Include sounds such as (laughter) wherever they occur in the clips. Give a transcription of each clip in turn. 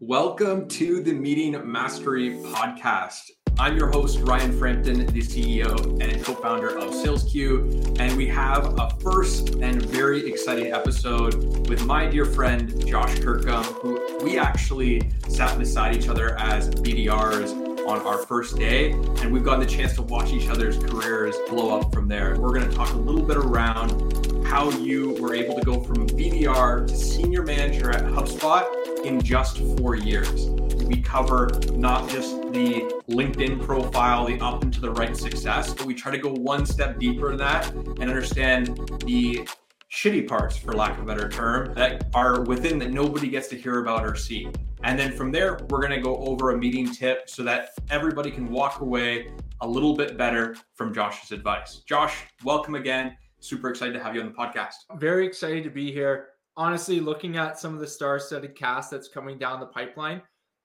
Welcome to the Meeting Mastery Podcast. I'm your host, Ryan Frampton, the CEO and co founder of SalesQ. And we have a first and very exciting episode with my dear friend, Josh Kirkham, who we actually sat beside each other as BDRs on our first day. And we've gotten the chance to watch each other's careers blow up from there. We're going to talk a little bit around how you were able to go from BDR to senior manager at HubSpot in just four years. We cover not just the LinkedIn profile, the up and to the right success, but we try to go one step deeper than that and understand the shitty parts, for lack of a better term, that are within that nobody gets to hear about or see. And then from there, we're going to go over a meeting tip so that everybody can walk away a little bit better from Josh's advice. Josh, welcome again. Super excited to have you on the podcast. Very excited to be here honestly, looking at some of the star-studded cast that's coming down the pipeline,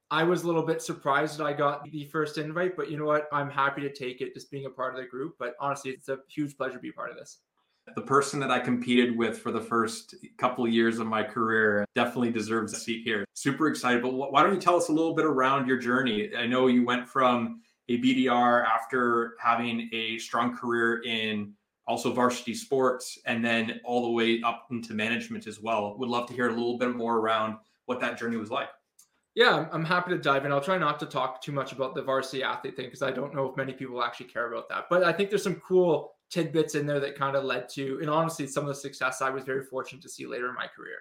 I was a little bit surprised that I got the first invite, but you know what? I'm happy to take it just being a part of the group. But honestly, it's a huge pleasure to be part of this. The person that I competed with for the first couple of years of my career definitely deserves a seat here. Super excited. But why don't you tell us a little bit around your journey? I know you went from a BDR after having a strong career in also varsity sports, and then all the way up into management as well. Would love to hear a little bit more around what that journey was like. Yeah, I'm happy to dive in. I'll try not to talk too much about the varsity athlete thing because I don't know if many people actually care about that. But I think there's some cool tidbits in there that kind of led to, and honestly, some of the success I was very fortunate to see later in my career.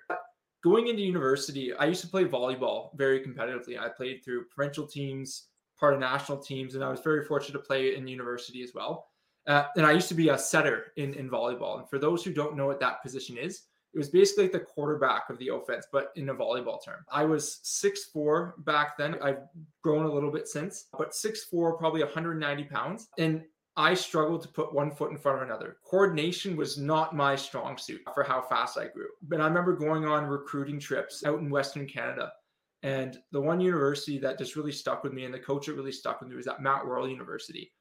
Going into university, I used to play volleyball very competitively. I played through provincial teams, part of national teams, and I was very fortunate to play in university as well. Uh, and I used to be a setter in, in volleyball. And for those who don't know what that position is, it was basically like the quarterback of the offense, but in a volleyball term. I was six four back then. I've grown a little bit since, but six four, probably 190 pounds. And I struggled to put one foot in front of another. Coordination was not my strong suit for how fast I grew. But I remember going on recruiting trips out in Western Canada. And the one university that just really stuck with me and the coach that really stuck with me was at Mount Royal University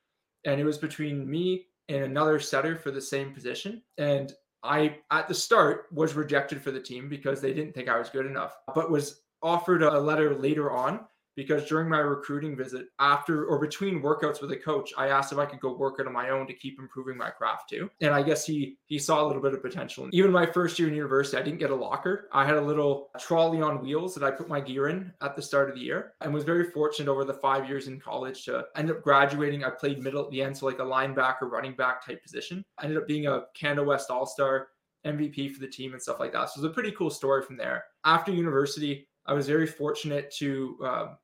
and it was between me and another setter for the same position. And I, at the start, was rejected for the team because they didn't think I was good enough, but was offered a letter later on because during my recruiting visit, after or between workouts with a coach, I asked if I could go work out on my own to keep improving my craft too. And I guess he he saw a little bit of potential. Even my first year in university, I didn't get a locker. I had a little trolley on wheels that I put my gear in at the start of the year, and was very fortunate over the five years in college to end up graduating. I played middle at the end, so like a linebacker, running back type position. I ended up being a Canada West All Star. MVP for the team and stuff like that. So it was a pretty cool story from there. After university, I was very fortunate to um,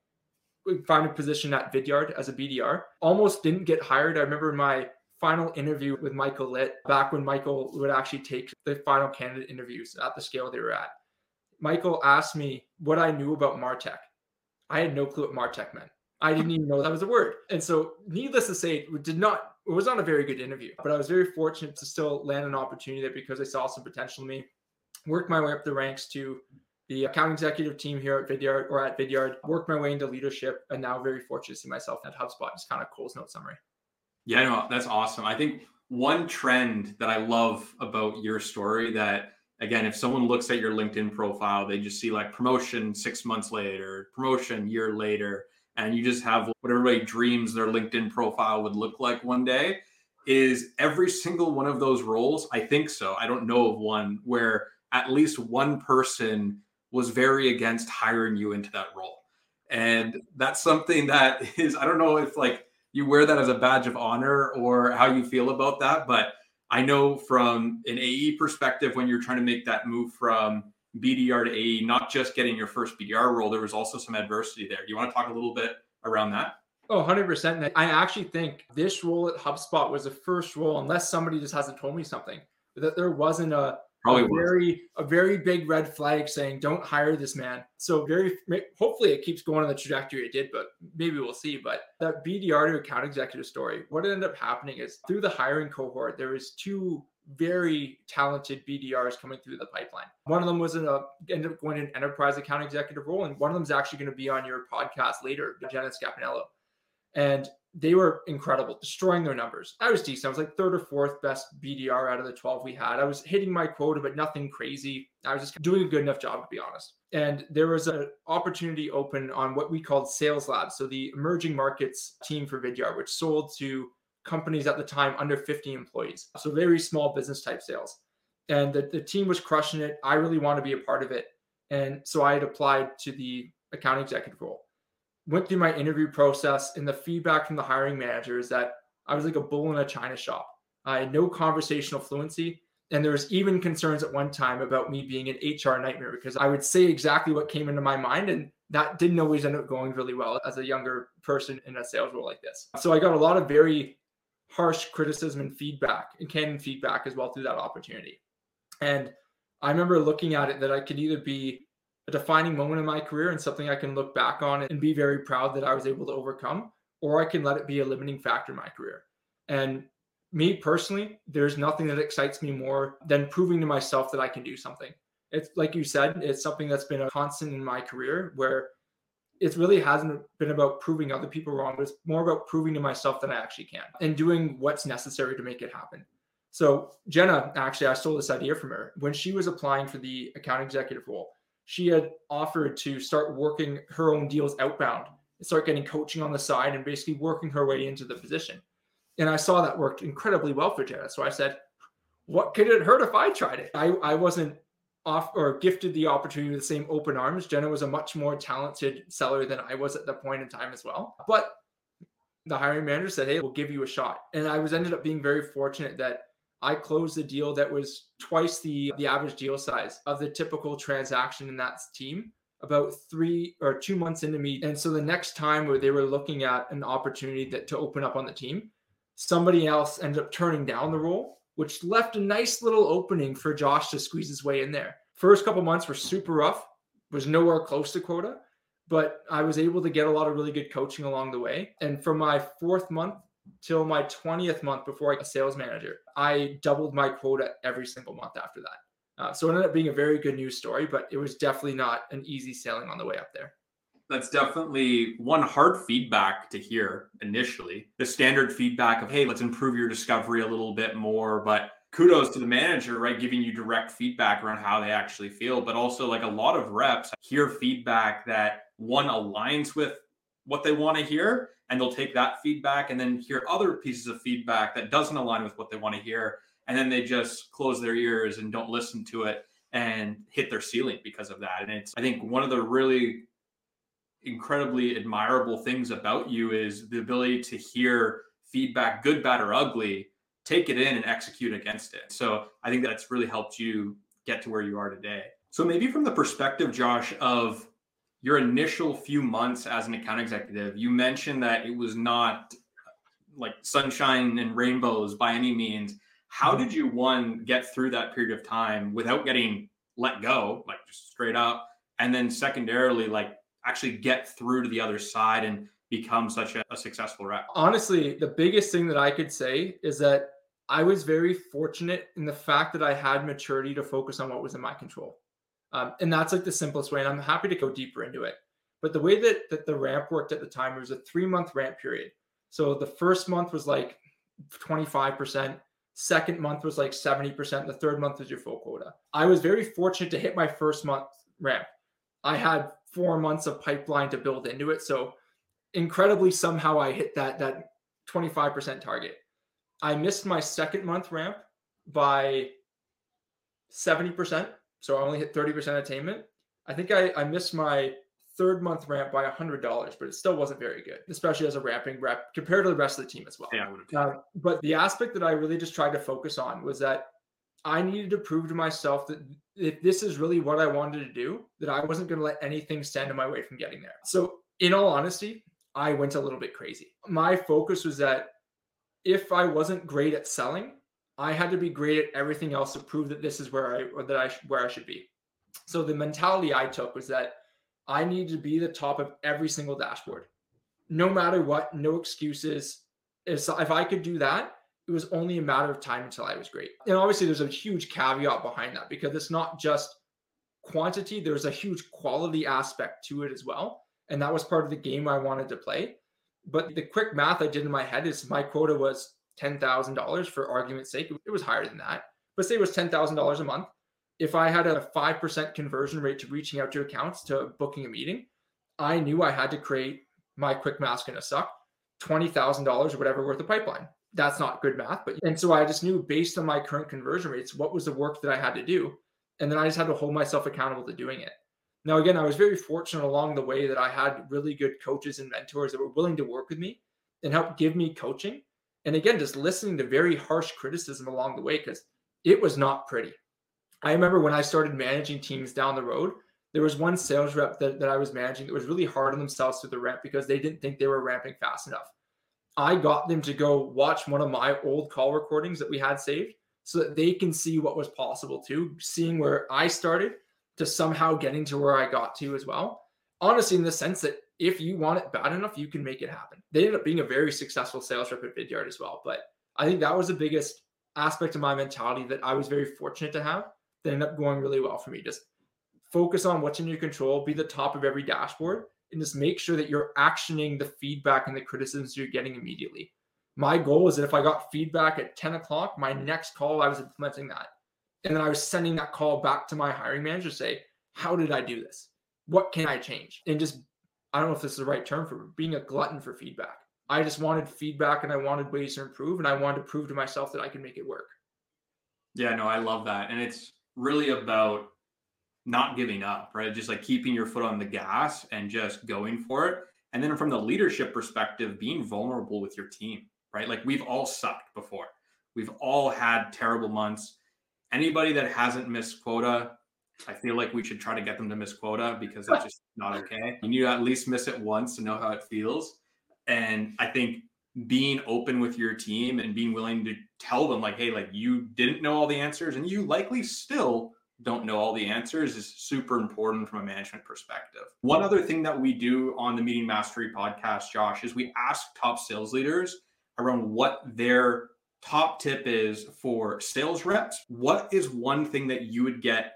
found a position at Vidyard as a BDR. Almost didn't get hired. I remember my final interview with Michael Litt back when Michael would actually take the final candidate interviews at the scale they were at. Michael asked me what I knew about Martech. I had no clue what Martech meant. I didn't even know that was a word. And so, needless to say, it did not. It was not a very good interview, but I was very fortunate to still land an opportunity there because I saw some potential in me. Worked my way up the ranks to the account executive team here at Vidyard or at Vidyard, worked my way into leadership, and now very fortunate to see myself at HubSpot. Just kind of Cole's note summary. Yeah, no, that's awesome. I think one trend that I love about your story that again, if someone looks at your LinkedIn profile, they just see like promotion six months later, promotion year later, and you just have what everybody dreams their LinkedIn profile would look like one day. Is every single one of those roles? I think so. I don't know of one where at least one person was very against hiring you into that role. And that's something that (laughs) is, I don't know if like you wear that as a badge of honor or how you feel about that, but I know from an AE perspective, when you're trying to make that move from BDR to AE, not just getting your first BDR role, there was also some adversity there. Do you want to talk a little bit around that? Oh, 100%. I actually think this role at HubSpot was the first role, unless somebody just hasn't told me something, that there wasn't a Probably a very a very big red flag saying don't hire this man. So very hopefully it keeps going on the trajectory it did, but maybe we'll see. But that BDR to account executive story, what ended up happening is through the hiring cohort, there was two very talented BDRs coming through the pipeline. One of them was in a ended up going in an enterprise account executive role, and one of them is actually going to be on your podcast later, Jenna Scapinello. And they were incredible, destroying their numbers. I was decent. I was like third or fourth best BDR out of the 12 we had. I was hitting my quota, but nothing crazy. I was just doing a good enough job, to be honest. And there was an opportunity open on what we called Sales Lab. So the emerging markets team for Vidyard, which sold to companies at the time under 50 employees. So very small business type sales. And the, the team was crushing it. I really want to be a part of it. And so I had applied to the account executive role. Went through my interview process, and the feedback from the hiring manager is that I was like a bull in a china shop. I had no conversational fluency. And there was even concerns at one time about me being an HR nightmare because I would say exactly what came into my mind. And that didn't always end up going really well as a younger person in a sales role like this. So I got a lot of very harsh criticism and feedback and candid feedback as well through that opportunity. And I remember looking at it that I could either be a defining moment in my career and something I can look back on and be very proud that I was able to overcome, or I can let it be a limiting factor in my career. And me personally, there's nothing that excites me more than proving to myself that I can do something. It's like you said, it's something that's been a constant in my career where it really hasn't been about proving other people wrong, but it's more about proving to myself that I actually can and doing what's necessary to make it happen. So Jenna, actually, I stole this idea from her when she was applying for the account executive role. She had offered to start working her own deals outbound and start getting coaching on the side and basically working her way into the position. And I saw that worked incredibly well for Jenna. So I said, what could it hurt if I tried it? I, I wasn't off or gifted the opportunity with the same open arms. Jenna was a much more talented seller than I was at the point in time as well. But the hiring manager said, Hey, we'll give you a shot. And I was ended up being very fortunate that I closed a deal that was twice the the average deal size of the typical transaction in that team about three or two months into me. And so the next time where they were looking at an opportunity that to open up on the team, somebody else ended up turning down the role, which left a nice little opening for Josh to squeeze his way in there. First couple months were super rough, was nowhere close to quota, but I was able to get a lot of really good coaching along the way. And for my fourth month, till my 20th month before I got a sales manager. I doubled my quota every single month after that. Uh, so it ended up being a very good news story, but it was definitely not an easy sailing on the way up there. That's definitely one hard feedback to hear initially. The standard feedback of, hey, let's improve your discovery a little bit more. But kudos to the manager, right? Giving you direct feedback around how they actually feel. But also, like a lot of reps hear feedback that one aligns with what they want to hear and they'll take that feedback and then hear other pieces of feedback that doesn't align with what they want to hear and then they just close their ears and don't listen to it and hit their ceiling because of that. And it's i think one of the really incredibly admirable things about you is the ability to hear feedback good bad or ugly take it in and execute against it. So i think that's really helped you get to where you are today. So maybe from the perspective josh of your initial few months as an account executive, you mentioned that it was not like sunshine and rainbows by any means. How mm-hmm. did you one get through that period of time without getting let go, like just straight up, and then secondarily, like actually get through to the other side and become such a, a successful rep? Honestly, the biggest thing that I could say is that I was very fortunate in the fact that I had maturity to focus on what was in my control. Um, and that's like the simplest way. And I'm happy to go deeper into it. But the way that, that the ramp worked at the time was a three month ramp period. So the first month was like 25%. Second month was like 70%. The third month was your full quota. I was very fortunate to hit my first month ramp. I had four months of pipeline to build into it. So incredibly, somehow I hit that, that 25% target. I missed my second month ramp by 70%. So I only hit 30% attainment. I think I, I missed my third month ramp by $100, but it still wasn't very good, especially as a ramping rep compared to the rest of the team as well. Yeah, uh, but the aspect that I really just tried to focus on was that I needed to prove to myself that if this is really what I wanted to do, that I wasn't going to let anything stand in my way from getting there. So, in all honesty, I went a little bit crazy. My focus was that if I wasn't great at selling, I had to be great at everything else to prove that this is where I or that I where I should be. So the mentality I took was that I needed to be the top of every single dashboard, no matter what, no excuses. If, if I could do that, it was only a matter of time until I was great. And obviously, there's a huge caveat behind that because it's not just quantity, there's a huge quality aspect to it as well. And that was part of the game I wanted to play. But the quick math I did in my head is my quota was $10,000 for argument's sake. It was higher than that, but say it was $10,000 a month. if I had a 5% conversion rate to reaching out to accounts to booking a meeting, I knew I had to create my quick mask in a suck, $20,000 or whatever worth of pipeline. That's not good math, but and so I just knew based on my current conversion rates, what was the work that I had to do. And then I just had to hold myself accountable to doing it. Now, again, I was very fortunate along the way that I had really good coaches and mentors that were willing to work with me and help give me coaching. And again, just listening to very harsh criticism along the way because it was not pretty. I remember when I started managing teams down the road, there was one sales rep that, that I was managing that was really hard on themselves through the ramp because they didn't think they were ramping fast enough. I got them to go watch one of my old call recordings that we had saved so that they can see what was possible too, seeing where I started to somehow getting to where I got to as well. Honestly, in the sense that if you want it bad enough, you can make it happen. They ended up being a very successful sales rep at Vidyard as well. But I think that was the biggest aspect of my mentality that I was very fortunate to have that ended up going really well for me. Just focus on what's in your control, be the top of every dashboard, and just make sure that you're actioning the feedback and the criticisms you're getting immediately. My goal is that if I got feedback at 10 o'clock, my next call, I was implementing that. And then I was sending that call back to my hiring manager to say, How did I do this? What can I change? And just, I don't know if this is the right term for being a glutton for feedback. I just wanted feedback and I wanted ways to improve and I wanted to prove to myself that I can make it work. Yeah, no, I love that. And it's really about not giving up, right? Just like keeping your foot on the gas and just going for it. And then from the leadership perspective, being vulnerable with your team, right? Like we've all sucked before. We've all had terrible months. Anybody that hasn't missed quota, I feel like we should try to get them to miss quota because that's just not okay. You need to at least miss it once to know how it feels. And I think being open with your team and being willing to tell them, like, hey, like you didn't know all the answers and you likely still don't know all the answers is super important from a management perspective. One other thing that we do on the Meeting Mastery podcast, Josh, is we ask top sales leaders around what their top tip is for sales reps. What is one thing that you would get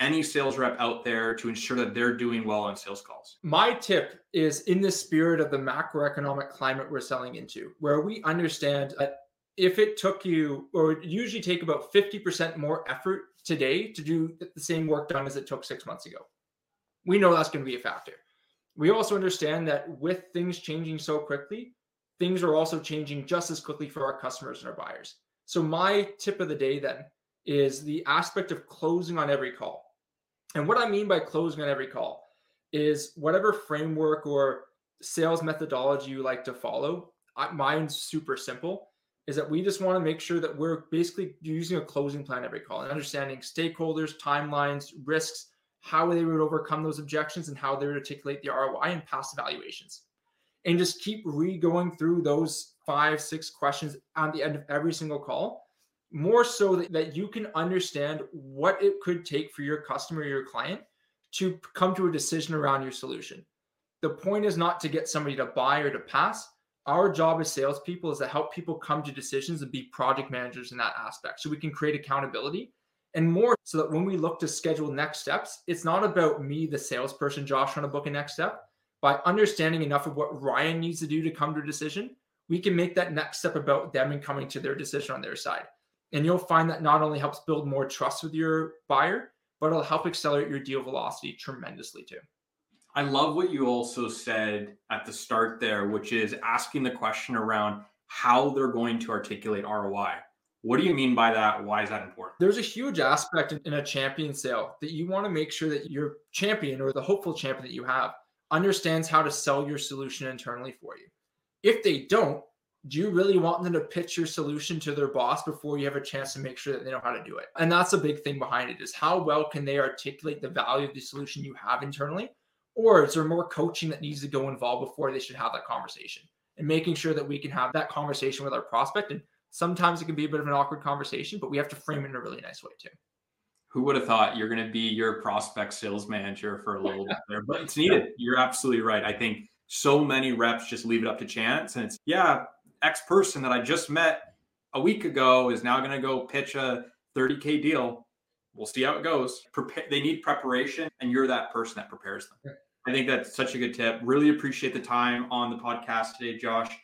any sales rep out there to ensure that they're doing well on sales calls? My tip is in the spirit of the macroeconomic climate we're selling into, where we understand that if it took you, or it usually take about 50% more effort today to do the same work done as it took six months ago. We know that's going to be a factor. We also understand that with things changing so quickly, things are also changing just as quickly for our customers and our buyers. So, my tip of the day then is the aspect of closing on every call. And what I mean by closing on every call is whatever framework or sales methodology you like to follow. Mine's super simple is that we just want to make sure that we're basically using a closing plan every call and understanding stakeholders, timelines, risks, how they would overcome those objections, and how they would articulate the ROI and past evaluations. And just keep re going through those five, six questions at the end of every single call, more so that, that you can understand what it could take for your customer, your client to come to a decision around your solution. The point is not to get somebody to buy or to pass our job as salespeople is to help people come to decisions and be project managers in that aspect so we can create accountability and more so that when we look to schedule next steps, it's not about me, the salesperson, Josh, trying to book a next step. By understanding enough of what Ryan needs to do to come to a decision, we can make that next step about them and coming to their decision on their side. And you'll find that not only helps build more trust with your buyer, but it'll help accelerate your deal velocity tremendously too. I love what you also said at the start there, which is asking the question around how they're going to articulate ROI. What do you mean by that? Why is that important? There's a huge aspect in a champion sale that you want to make sure that your champion or the hopeful champion that you have understands how to sell your solution internally for you. If they don't, do you really want them to pitch your solution to their boss before you have a chance to make sure that they know how to do it? And that's a big thing behind it is how well can they articulate the value of the solution you have internally or is there more coaching that needs to go involved before they should have that conversation and making sure that we can have that conversation with our prospect? And sometimes it can be a bit of an awkward conversation, but we have to frame it in a really nice way too. Who would have thought you're going to be your prospect sales manager for a little bit there? But it's needed. (laughs) You're absolutely right. I think so many reps just leave it up to chance. And it's, yeah, X person that I just met a week ago is now going to go pitch a 30K deal. We'll see how it goes. Prepare, they need preparation, and you're that person that prepares them. I think that's such a good tip. Really appreciate the time on the podcast today, Josh.